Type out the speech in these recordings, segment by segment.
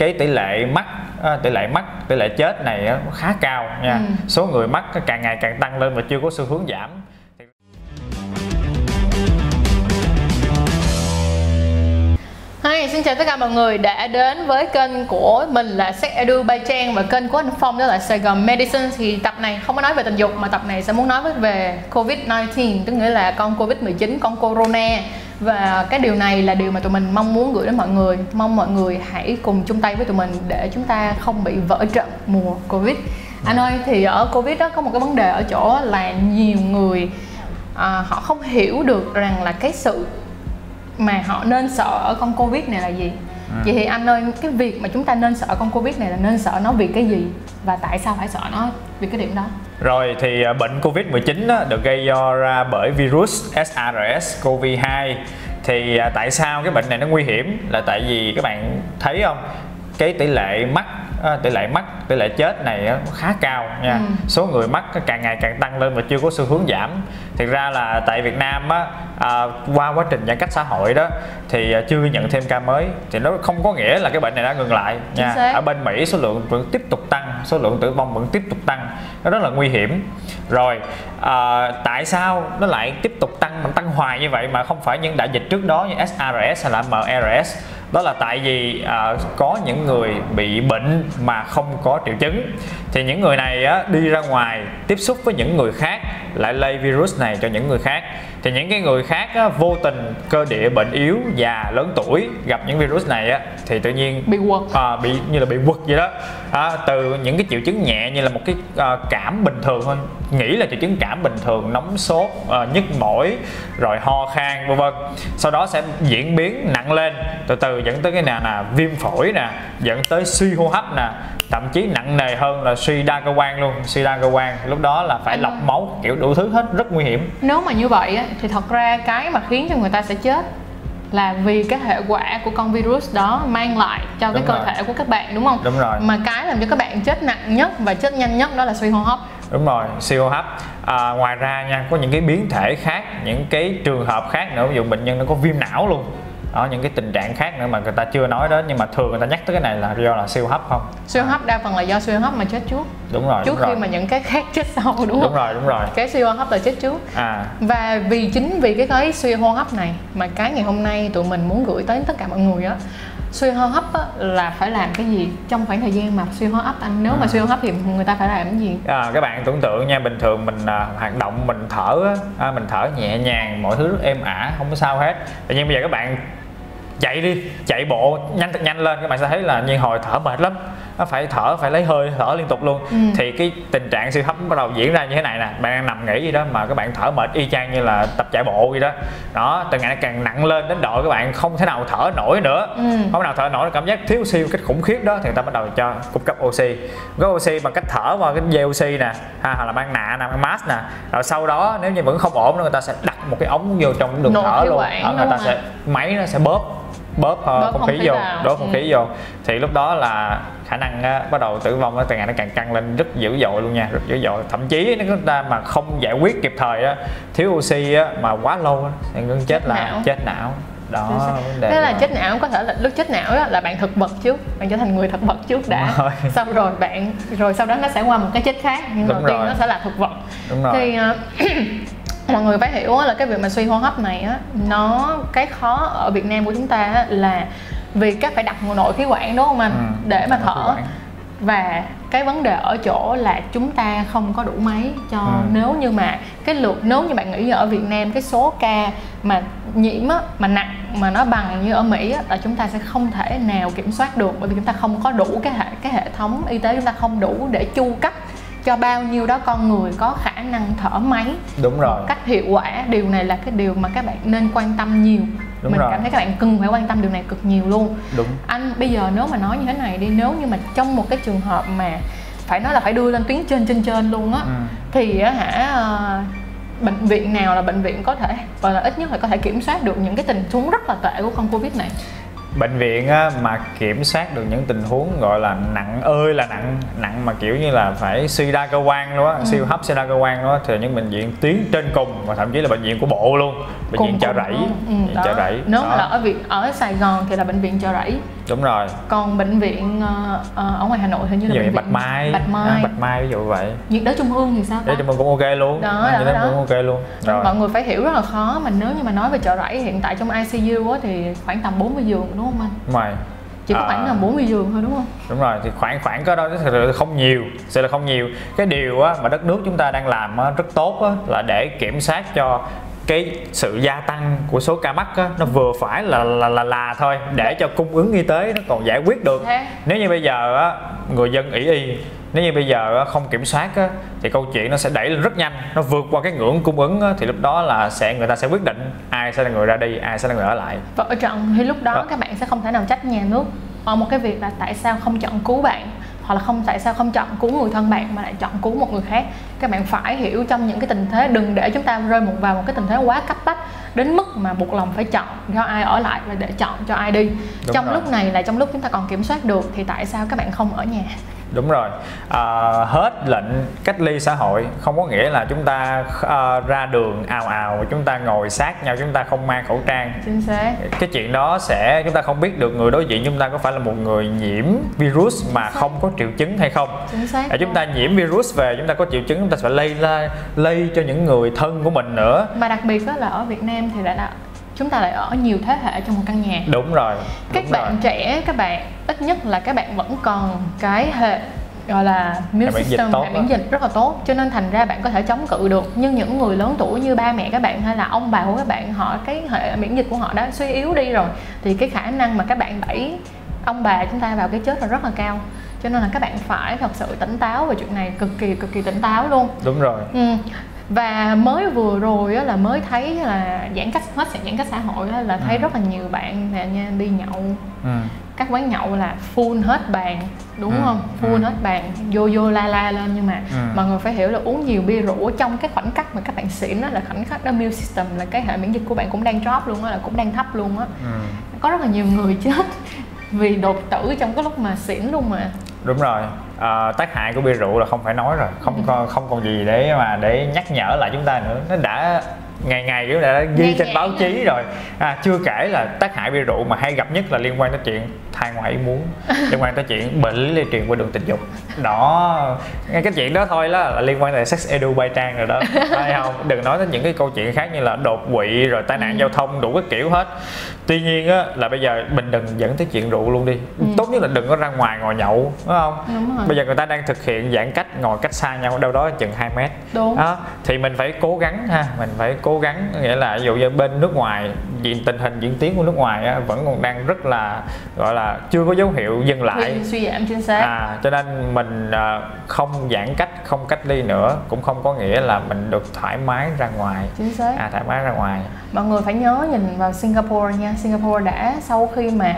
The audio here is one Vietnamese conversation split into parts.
cái tỷ lệ mắc à, tỷ lệ mắc tỷ lệ chết này khá cao nha. Ừ. số người mắc càng ngày càng tăng lên và chưa có xu hướng giảm. Hi, xin chào tất cả mọi người đã đến với kênh của mình là Sex Edu by Trang và kênh của anh Phong đó là Sài Gòn Medicine. Thì tập này không có nói về tình dục mà tập này sẽ muốn nói về Covid-19 tức nghĩa là con Covid-19, con Corona và cái điều này là điều mà tụi mình mong muốn gửi đến mọi người. Mong mọi người hãy cùng chung tay với tụi mình để chúng ta không bị vỡ trận mùa Covid. Anh ơi thì ở Covid đó có một cái vấn đề ở chỗ là nhiều người à, họ không hiểu được rằng là cái sự mà họ nên sợ ở con covid này là gì. Vậy thì anh ơi cái việc mà chúng ta nên sợ con covid này là nên sợ nó vì cái gì? Và tại sao phải sợ nó vì cái điểm đó rồi thì à, bệnh Covid-19 được gây do ra bởi virus SARS-CoV-2 Thì à, tại sao cái bệnh này nó nguy hiểm? Là tại vì các bạn thấy không? Cái tỷ lệ mắc tỷ lệ mắc tỷ lệ chết này khá cao nha. Ừ. số người mắc càng ngày càng tăng lên và chưa có xu hướng giảm. Thực ra là tại Việt Nam á à, qua quá trình giãn cách xã hội đó thì à, chưa nhận thêm ca mới thì nó không có nghĩa là cái bệnh này đã ngừng lại nha. ở bên Mỹ số lượng vẫn tiếp tục tăng số lượng tử vong vẫn tiếp tục tăng. Nó rất là nguy hiểm. Rồi à, tại sao nó lại tiếp tục tăng mà tăng hoài như vậy mà không phải những đại dịch trước đó như SARS hay là MERS đó là tại vì à, có những người bị bệnh mà không có triệu chứng. Thì những người này á, đi ra ngoài tiếp xúc với những người khác lại lây virus này cho những người khác. Thì những cái người khác á, vô tình cơ địa bệnh yếu già lớn tuổi gặp những virus này á, thì tự nhiên bị quật. À, bị như là bị quật vậy đó. À, từ những cái triệu chứng nhẹ như là một cái à, cảm bình thường thôi. Nghĩ là triệu chứng cảm bình thường nóng sốt à, nhức mỏi rồi ho khan vân vân. Sau đó sẽ diễn biến nặng lên. Từ từ dẫn tới cái nào nè viêm phổi nè dẫn tới suy hô hấp nè thậm chí nặng nề hơn là suy đa cơ quan luôn. Suy đa cơ quan lúc đó là phải lọc máu kiểu đủ thứ hết rất nguy hiểm. Nếu mà như vậy thì thật ra cái mà khiến cho người ta sẽ chết là vì cái hệ quả của con virus đó mang lại cho cái Đúng cơ rồi. thể của các bạn đúng không? Đúng rồi. Mà cái làm cho các bạn chết nặng nhất và chết nhanh nhất đó là suy hô hấp. Đúng rồi siêu hô hấp. À, ngoài ra nha có những cái biến thể khác những cái trường hợp khác nữa ví dụ bệnh nhân nó có viêm não luôn đó những cái tình trạng khác nữa mà người ta chưa nói đến nhưng mà thường người ta nhắc tới cái này là do là siêu hấp không? Hô hấp đa phần là do suy hô hấp mà chết trước. Đúng rồi trước đúng khi rồi mà những cái khác chết sau đúng không? Đúng rồi đúng rồi. Cái suy hô hấp là chết trước. À. Và vì chính vì cái cái suy hô hấp này mà cái ngày hôm nay tụi mình muốn gửi tới tất cả mọi người á suy hô hấp á, là phải làm cái gì trong khoảng thời gian mà suy hô hấp anh nếu mà suy hô hấp thì người ta phải làm cái gì? À, các bạn tưởng tượng nha bình thường mình à, hoạt động mình thở á, à, mình thở nhẹ nhàng mọi thứ rất êm ả không có sao hết. Tự nhiên bây giờ các bạn chạy đi chạy bộ nhanh thật nhanh lên các bạn sẽ thấy là nhiên hồi thở mệt lắm nó phải thở phải lấy hơi thở liên tục luôn. Ừ. thì cái tình trạng siêu hấp bắt đầu diễn ra như thế này nè. Bạn đang nằm nghỉ gì đó mà các bạn thở mệt y chang như là tập chạy bộ vậy đó. Đó từng ngày nó càng nặng lên đến độ các bạn không thể nào thở nổi nữa. Ừ. không nào thở nổi cảm giác thiếu oxy một cách khủng khiếp đó thì người ta bắt đầu cho cung cấp oxy. Có oxy bằng cách thở vào cái dây oxy nè ha, hoặc là mang nạ nè mang mask nè. Rồi sau đó nếu như vẫn không ổn nữa người ta sẽ đặt một cái ống vô trong cái đường Nội thở luôn. đó, người ta sẽ máy nó sẽ bóp bóp, ờ, Bóp không không khí vô đốt không Ừ. khí vô. Thì lúc đó là khả năng á, bắt đầu tử vong á, từ ngày nó càng căng lên rất dữ dội luôn nha rất dữ dội thậm chí nếu chúng ta mà không giải quyết kịp thời á, thiếu oxy á, mà quá lâu á, thì người chết là não. chết não đó vấn đề Thế là đó. chết não có thể là lúc chết não đó là bạn thực vật trước bạn trở thành người thực vật trước đã rồi. xong rồi bạn rồi sau đó nó sẽ qua một cái chết khác nhưng Đúng đầu tiên rồi. nó sẽ là thực vật đúng rồi thì ờ, mọi người phải hiểu là cái việc mà suy hô hấp này á nó cái khó ở Việt Nam của chúng ta á là vì các phải đặt nội khí quản đúng không anh? Ừ, để mà thở. và cái vấn đề ở chỗ là chúng ta không có đủ máy cho Ừ. nếu như mà cái lượt nếu như bạn nghĩ ở Việt Nam cái số ca mà nhiễm á, mà nặng mà nó bằng như ở Mỹ á, là chúng ta sẽ không thể nào kiểm soát được bởi vì chúng ta không có đủ cái hệ cái hệ thống y tế chúng ta không đủ để chu cấp cho bao nhiêu đó con người có khả năng thở máy đúng rồi. cách hiệu quả. Điều này là cái điều mà các bạn nên quan tâm nhiều Đúng mình rồi. cảm thấy các bạn cần phải quan tâm điều này cực nhiều luôn đúng anh bây giờ nếu mà nói như thế này đi nếu như mà trong một cái trường hợp mà phải nói là phải đưa lên tuyến trên trên trên luôn á Ừ. thì á hả ờ, bệnh viện nào là bệnh viện có thể và là ít nhất là có thể kiểm soát được những cái tình huống rất là tệ của con covid này bệnh viện á, mà kiểm soát được những tình huống gọi là nặng ơi là nặng nặng mà kiểu như là phải suy đa cơ quan luôn á Ừ. siêu hấp suy đa cơ quan đó thì những bệnh viện tuyến trên cùng và thậm chí là bệnh viện của bộ luôn bệnh Cùng- viện chợ rẫy ừ, viện chợ rẫy nếu Đó. mà là ở viện ở Sài Gòn thì là bệnh viện chợ rẫy đúng rồi. Còn bệnh viện ờ, ờ, ở ngoài Hà Nội hình như là dụ bệnh bạch mai. Bạch Mai. À, bạch mai ví dụ vậy. Nhiệt đới trung ương thì sao để ta? cho mình cũng ok luôn. Đó, À, đó, đó. cũng ok luôn. Rồi. mọi người phải hiểu rất là khó mà nếu như mà nói về chợ rẫy hiện tại trong ICU á, thì khoảng tầm 40 giường đúng không anh? Đúng rồi. Chỉ có À, khoảng tầm 40 giường thôi đúng không? Đúng rồi thì khoảng khoảng có đó sự là không nhiều sự là không nhiều. Cái điều á, mà đất nước chúng ta đang làm á, rất tốt á, là để kiểm soát cho cái sự gia tăng của số ca mắc á, nó vừa phải là là là là thôi để cho cung ứng y tế nó còn giải quyết được Thế. nếu như bây giờ á, người dân ỷ y nếu như bây giờ không kiểm soát á, thì câu chuyện nó sẽ đẩy lên rất nhanh nó vượt qua cái ngưỡng cung ứng á, thì lúc đó là sẽ người ta sẽ quyết định ai sẽ là người ra đi ai sẽ là người ở lại ở trận thì lúc đó Đó. các bạn sẽ không thể nào trách nhà nước ở một cái việc là tại sao không chọn cứu bạn hoặc là không tại sao không chọn cứu người thân bạn mà lại chọn cứu một người khác? Các bạn phải hiểu trong những cái tình thế đừng để chúng ta rơi một vào một cái tình thế quá cấp bách đến mức mà buộc lòng phải chọn cho ai ở lại và để chọn cho ai đi. Đúng trong rồi. lúc này là trong lúc chúng ta còn kiểm soát được thì tại sao các bạn không ở nhà đúng rồi. À, hết lệnh cách ly xã hội không có nghĩa là chúng ta à, ra đường ào ào chúng ta ngồi sát nhau chúng ta không mang khẩu trang. Chính xác. Cái chuyện đó sẽ chúng ta không biết được người đối diện chúng ta có phải là một người nhiễm virus mà không có triệu chứng hay không. Chính xác à, chúng ta nhiễm virus về chúng ta có triệu chứng chúng ta sẽ lây la, lây cho những người thân của mình nữa. Mà đặc biệt đó là ở Việt Nam thì lại là chúng ta lại ở nhiều thế hệ trong một căn nhà. Đúng rồi các đúng bạn rồi. trẻ các bạn ít nhất là các bạn vẫn còn cái hệ gọi là immune Hệ miễn dịch system hệ miễn dịch rất là tốt cho nên thành ra bạn có thể chống cự được. Nhưng những người lớn tuổi như ba mẹ các bạn hay là ông bà của các bạn họ cái hệ miễn dịch của họ đã suy yếu đi rồi thì cái khả năng mà các bạn đẩy ông bà chúng ta vào cái chết là rất là cao. Cho nên là các bạn phải thật sự tỉnh táo về chuyện này cực kỳ cực kỳ tỉnh táo luôn. Đúng rồi. Ừ. Và mới vừa rồi á, là mới thấy là giãn cách hết giãn cách xã hội á, là thấy Ừ. rất là nhiều bạn nè nha đi nhậu ừ. các quán nhậu là full hết bàn đúng Ừ, không full ừ. hết bàn vô vô la la lên nhưng mà Ừ. mọi người phải hiểu là uống nhiều bia rượu trong cái khoảnh khắc mà các bạn xỉn đó là khoảnh khắc đó immune system là cái hệ miễn dịch của bạn cũng đang drop luôn á là cũng đang thấp luôn á Ừ. có rất là nhiều người chết vì đột tử trong cái lúc mà xỉn luôn mà đúng rồi à, tác hại của bia rượu là không phải nói rồi. Không còn không còn gì để mà để nhắc nhở lại chúng ta nữa. Nó đã ngày ngày cũng đã ghi Ngày trên ngày báo rồi. chí rồi. À, chưa kể là tác hại bia rượu mà hay gặp nhất là liên quan tới chuyện thai ngoài ý muốn liên quan tới chuyện bệnh lý lây truyền qua đường tình dục. Đó ngay cái chuyện đó thôi đó là liên quan tới sex edu bay trang rồi đó phải không? Đừng nói đến những cái câu chuyện khác như là đột quỵ rồi tai nạn Ừ. giao thông đủ các kiểu hết. Tuy nhiên á là bây giờ mình đừng dẫn tới chuyện rượu luôn đi. Ừ. tốt nhất là đừng có ra ngoài ngồi nhậu đúng không? Đúng rồi. Bây giờ người ta đang thực hiện giãn cách ngồi cách xa nhau đâu đó chừng 2 mét. Đúng. Đó thì mình phải cố gắng ha mình phải cố gắng nghĩa là ví dụ như bên nước ngoài diện tình hình diễn tiến của nước ngoài á, vẫn còn đang rất là gọi là chưa có dấu hiệu dừng lại. Suy, suy giảm chính xác. À cho nên mình à, không giãn cách không cách ly nữa cũng không có nghĩa là mình được thoải mái ra ngoài. Chính xác. À thoải mái ra ngoài. Mọi người phải nhớ nhìn vào Singapore nha. Singapore đã sau khi mà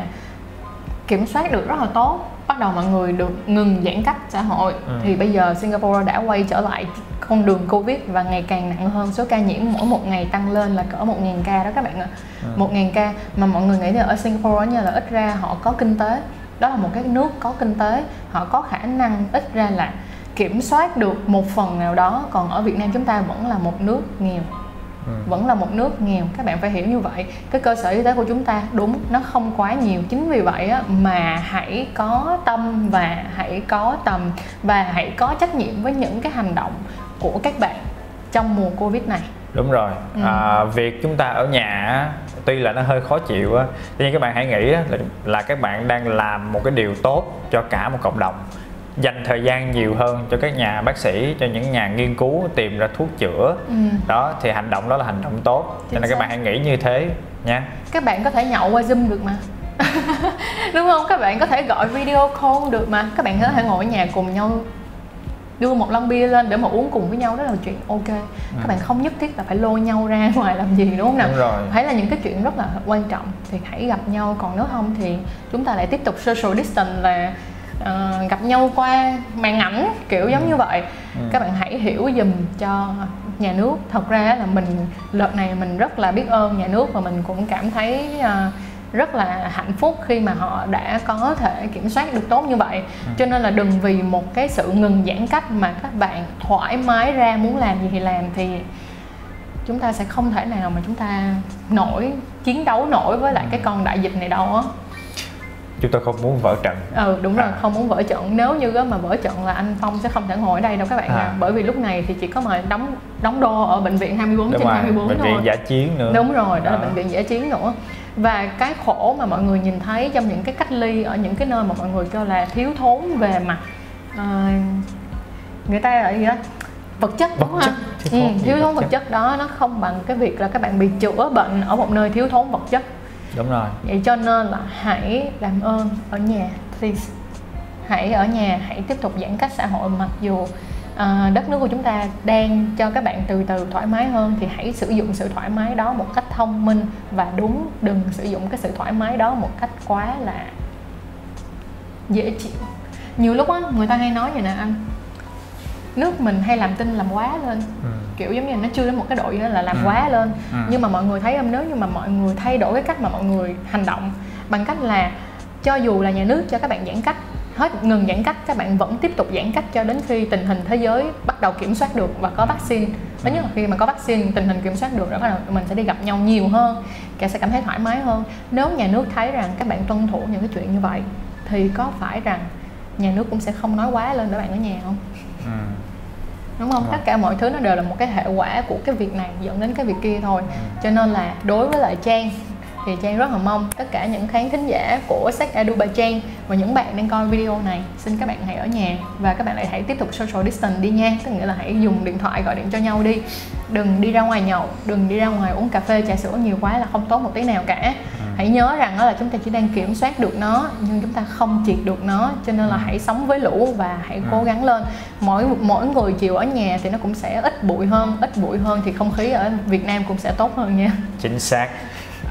kiểm soát được rất là tốt bắt đầu mọi người được ngừng giãn cách xã hội. Ừ. thì bây giờ Singapore đã quay trở lại con đường Covid và ngày càng nặng hơn số ca nhiễm mỗi một ngày tăng lên là cỡ 1.000 ca đó các bạn ạ. Ừ. 1.000 ca mà mọi người nghĩ là ở Singapore nha là ít ra họ có kinh tế. Đó là một cái nước có kinh tế họ có khả năng ít ra là kiểm soát được một phần nào đó. Còn ở Việt Nam chúng ta vẫn là một nước nghèo. Ừ. vẫn là một nước nghèo. Các bạn phải hiểu như vậy. Cái cơ sở y tế của chúng ta đúng nó không quá nhiều. Chính vì vậy á, mà hãy có tâm và hãy có tầm và hãy có trách nhiệm với những cái hành động của các bạn trong mùa covid này. Đúng rồi. Ừ. à, việc chúng ta ở nhà tuy là nó hơi khó chịu á tuy nhiên các bạn hãy nghĩ á, là, là các bạn đang làm một cái điều tốt cho cả một cộng đồng dành thời gian nhiều hơn cho các nhà bác sĩ cho những nhà nghiên cứu tìm ra thuốc chữa. Ừ. đó thì hành động đó là hành động tốt. Cho nên các bạn hãy nghĩ như thế nha. Các bạn có thể nhậu qua zoom được mà. Đúng không? Các bạn có thể gọi video call được mà. Các bạn có thể ngồi ở nhà cùng nhau đưa một lon bia lên để mà uống cùng với nhau đó là chuyện ok. Các bạn không nhất thiết là phải lôi nhau ra ngoài làm gì đúng không nào? Đúng rồi. Thấy là những cái chuyện rất là quan trọng thì hãy gặp nhau còn nếu không thì chúng ta lại tiếp tục social distance là ờ, gặp nhau qua màn ảnh kiểu giống như vậy. Ừ. các bạn hãy hiểu dùm cho nhà nước. Thật ra là mình đợt này mình rất là biết ơn nhà nước và mình cũng cảm thấy ờ, rất là hạnh phúc khi mà họ đã có thể kiểm soát được tốt như vậy ừ. cho nên là đừng vì một cái sự ngừng giãn cách mà các bạn thoải mái ra muốn làm gì thì làm thì chúng ta sẽ không thể nào mà chúng ta nổi chiến đấu nổi với lại cái ừ. con đại dịch này đâu á chúng tôi không muốn vỡ trận ừ đúng rồi à. không muốn vỡ trận nếu như mà vỡ trận là anh phong sẽ không thể ngồi ở đây đâu các bạn à. à. bởi vì lúc này thì chỉ có mà đóng đóng đô ở bệnh viện 24 đúng trên rồi. 24 bệnh thôi viện giả chiến nữa đúng rồi đó à. là bệnh viện giả chiến nữa và cái khổ mà mọi người nhìn thấy trong những cái cách ly ở những cái nơi mà mọi người cho là thiếu thốn về mặt uh, người ta gọi gì đó vật chất vật đúng chất, không? Thiếu, ừ, thiếu thốn vật, vật chất. chất đó nó không bằng cái việc là các bạn bị chữa bệnh ở một nơi thiếu thốn vật chất đúng rồi vậy cho nên là hãy làm ơn ở nhà please hãy ở nhà hãy tiếp tục giãn cách xã hội mặc dù à, đất nước của chúng ta đang cho các bạn từ từ thoải mái hơn thì hãy sử dụng sự thoải mái đó một cách thông minh và đúng đừng sử dụng cái sự thoải mái đó một cách quá là dễ chịu nhiều lúc á người ta hay nói vậy nè anh nước mình hay làm tin làm quá lên ừ. kiểu giống như nó chưa đến một cái độ là làm ừ. quá lên ừ. nhưng mà mọi người thấy không nếu như mà mọi người thay đổi cái cách mà mọi người hành động bằng cách là cho dù là nhà nước cho các bạn giãn cách hết ngừng giãn cách các bạn vẫn tiếp tục giãn cách cho đến khi tình hình thế giới bắt đầu kiểm soát được và có vaccine. Tất nhất là khi mà có vaccine tình hình kiểm soát được rồi bắt đầu mình sẽ đi gặp nhau nhiều hơn cả sẽ cảm thấy thoải mái hơn. Nếu nhà nước thấy rằng các bạn tuân thủ những cái chuyện như vậy thì có phải rằng nhà nước cũng sẽ không nói quá lên để bạn ở nhà không? Ừ. đúng không? Tất cả mọi thứ nó đều là một cái hệ quả của cái việc này dẫn đến cái việc kia thôi. Ừ. cho nên là đối với lại trang thì Trang rất là mong tất cả những khán thính giả của sách Edu by Trang và những bạn đang coi video này xin các bạn hãy ở nhà và các bạn lại hãy tiếp tục social distance đi nha tức nghĩa là hãy dùng điện thoại gọi điện cho nhau đi đừng đi ra ngoài nhậu đừng đi ra ngoài uống cà phê trà sữa nhiều quá là không tốt một tí nào cả ừ. hãy nhớ rằng đó là chúng ta chỉ đang kiểm soát được nó nhưng chúng ta không triệt được nó cho nên là ừ. hãy sống với lũ và hãy ừ. cố gắng lên mỗi mỗi người chiều ở nhà thì nó cũng sẽ ít bụi hơn ít bụi hơn thì không khí ở Việt Nam cũng sẽ tốt hơn nha chính xác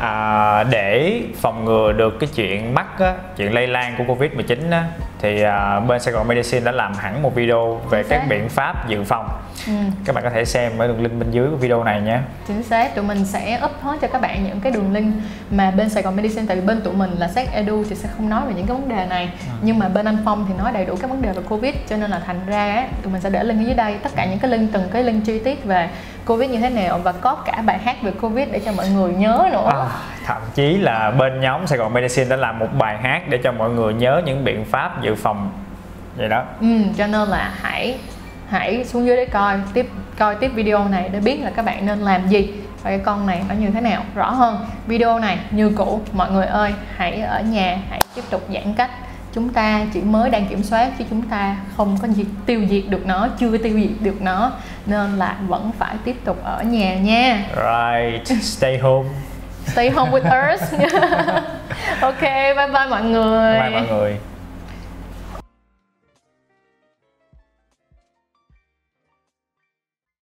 à, để phòng ngừa được cái chuyện mắc á, chuyện lây lan của covid 19 á, thì à, bên Sài Gòn Medicine đã làm hẳn một video về các biện pháp dự phòng. Ừ. các bạn có thể xem ở đường link bên dưới của video này nhé. Chính xác tụi mình sẽ up hết cho các bạn những cái đường link mà bên Sài Gòn Medicine tại vì bên tụi mình là sách edu thì sẽ không nói về những cái vấn đề này. Ừ. nhưng mà bên anh Phong thì nói đầy đủ các vấn đề về covid cho nên là thành ra tụi mình sẽ để link dưới đây. Tất cả những cái link từng cái link chi tiết về covid như thế nào và có cả bài hát về covid để cho mọi người nhớ nữa. À, thậm chí là bên nhóm Sài Gòn Medicine đã làm một bài hát để cho mọi người nhớ những biện pháp dự phòng. Vậy đó. Ừ, cho nên là hãy hãy xuống dưới để coi tiếp coi tiếp video này để biết là các bạn nên làm gì và cái con này nó như thế nào. Rõ hơn video này như cũ. Mọi người ơi hãy ở nhà hãy tiếp tục giãn cách. Chúng ta chỉ mới đang kiểm soát chứ chúng ta không có gì tiêu diệt được nó chưa tiêu diệt được nó. Nên là vẫn phải tiếp tục ở nhà nha. Right stay home stay home with us. Ok bye bye mọi người. Bye mọi người.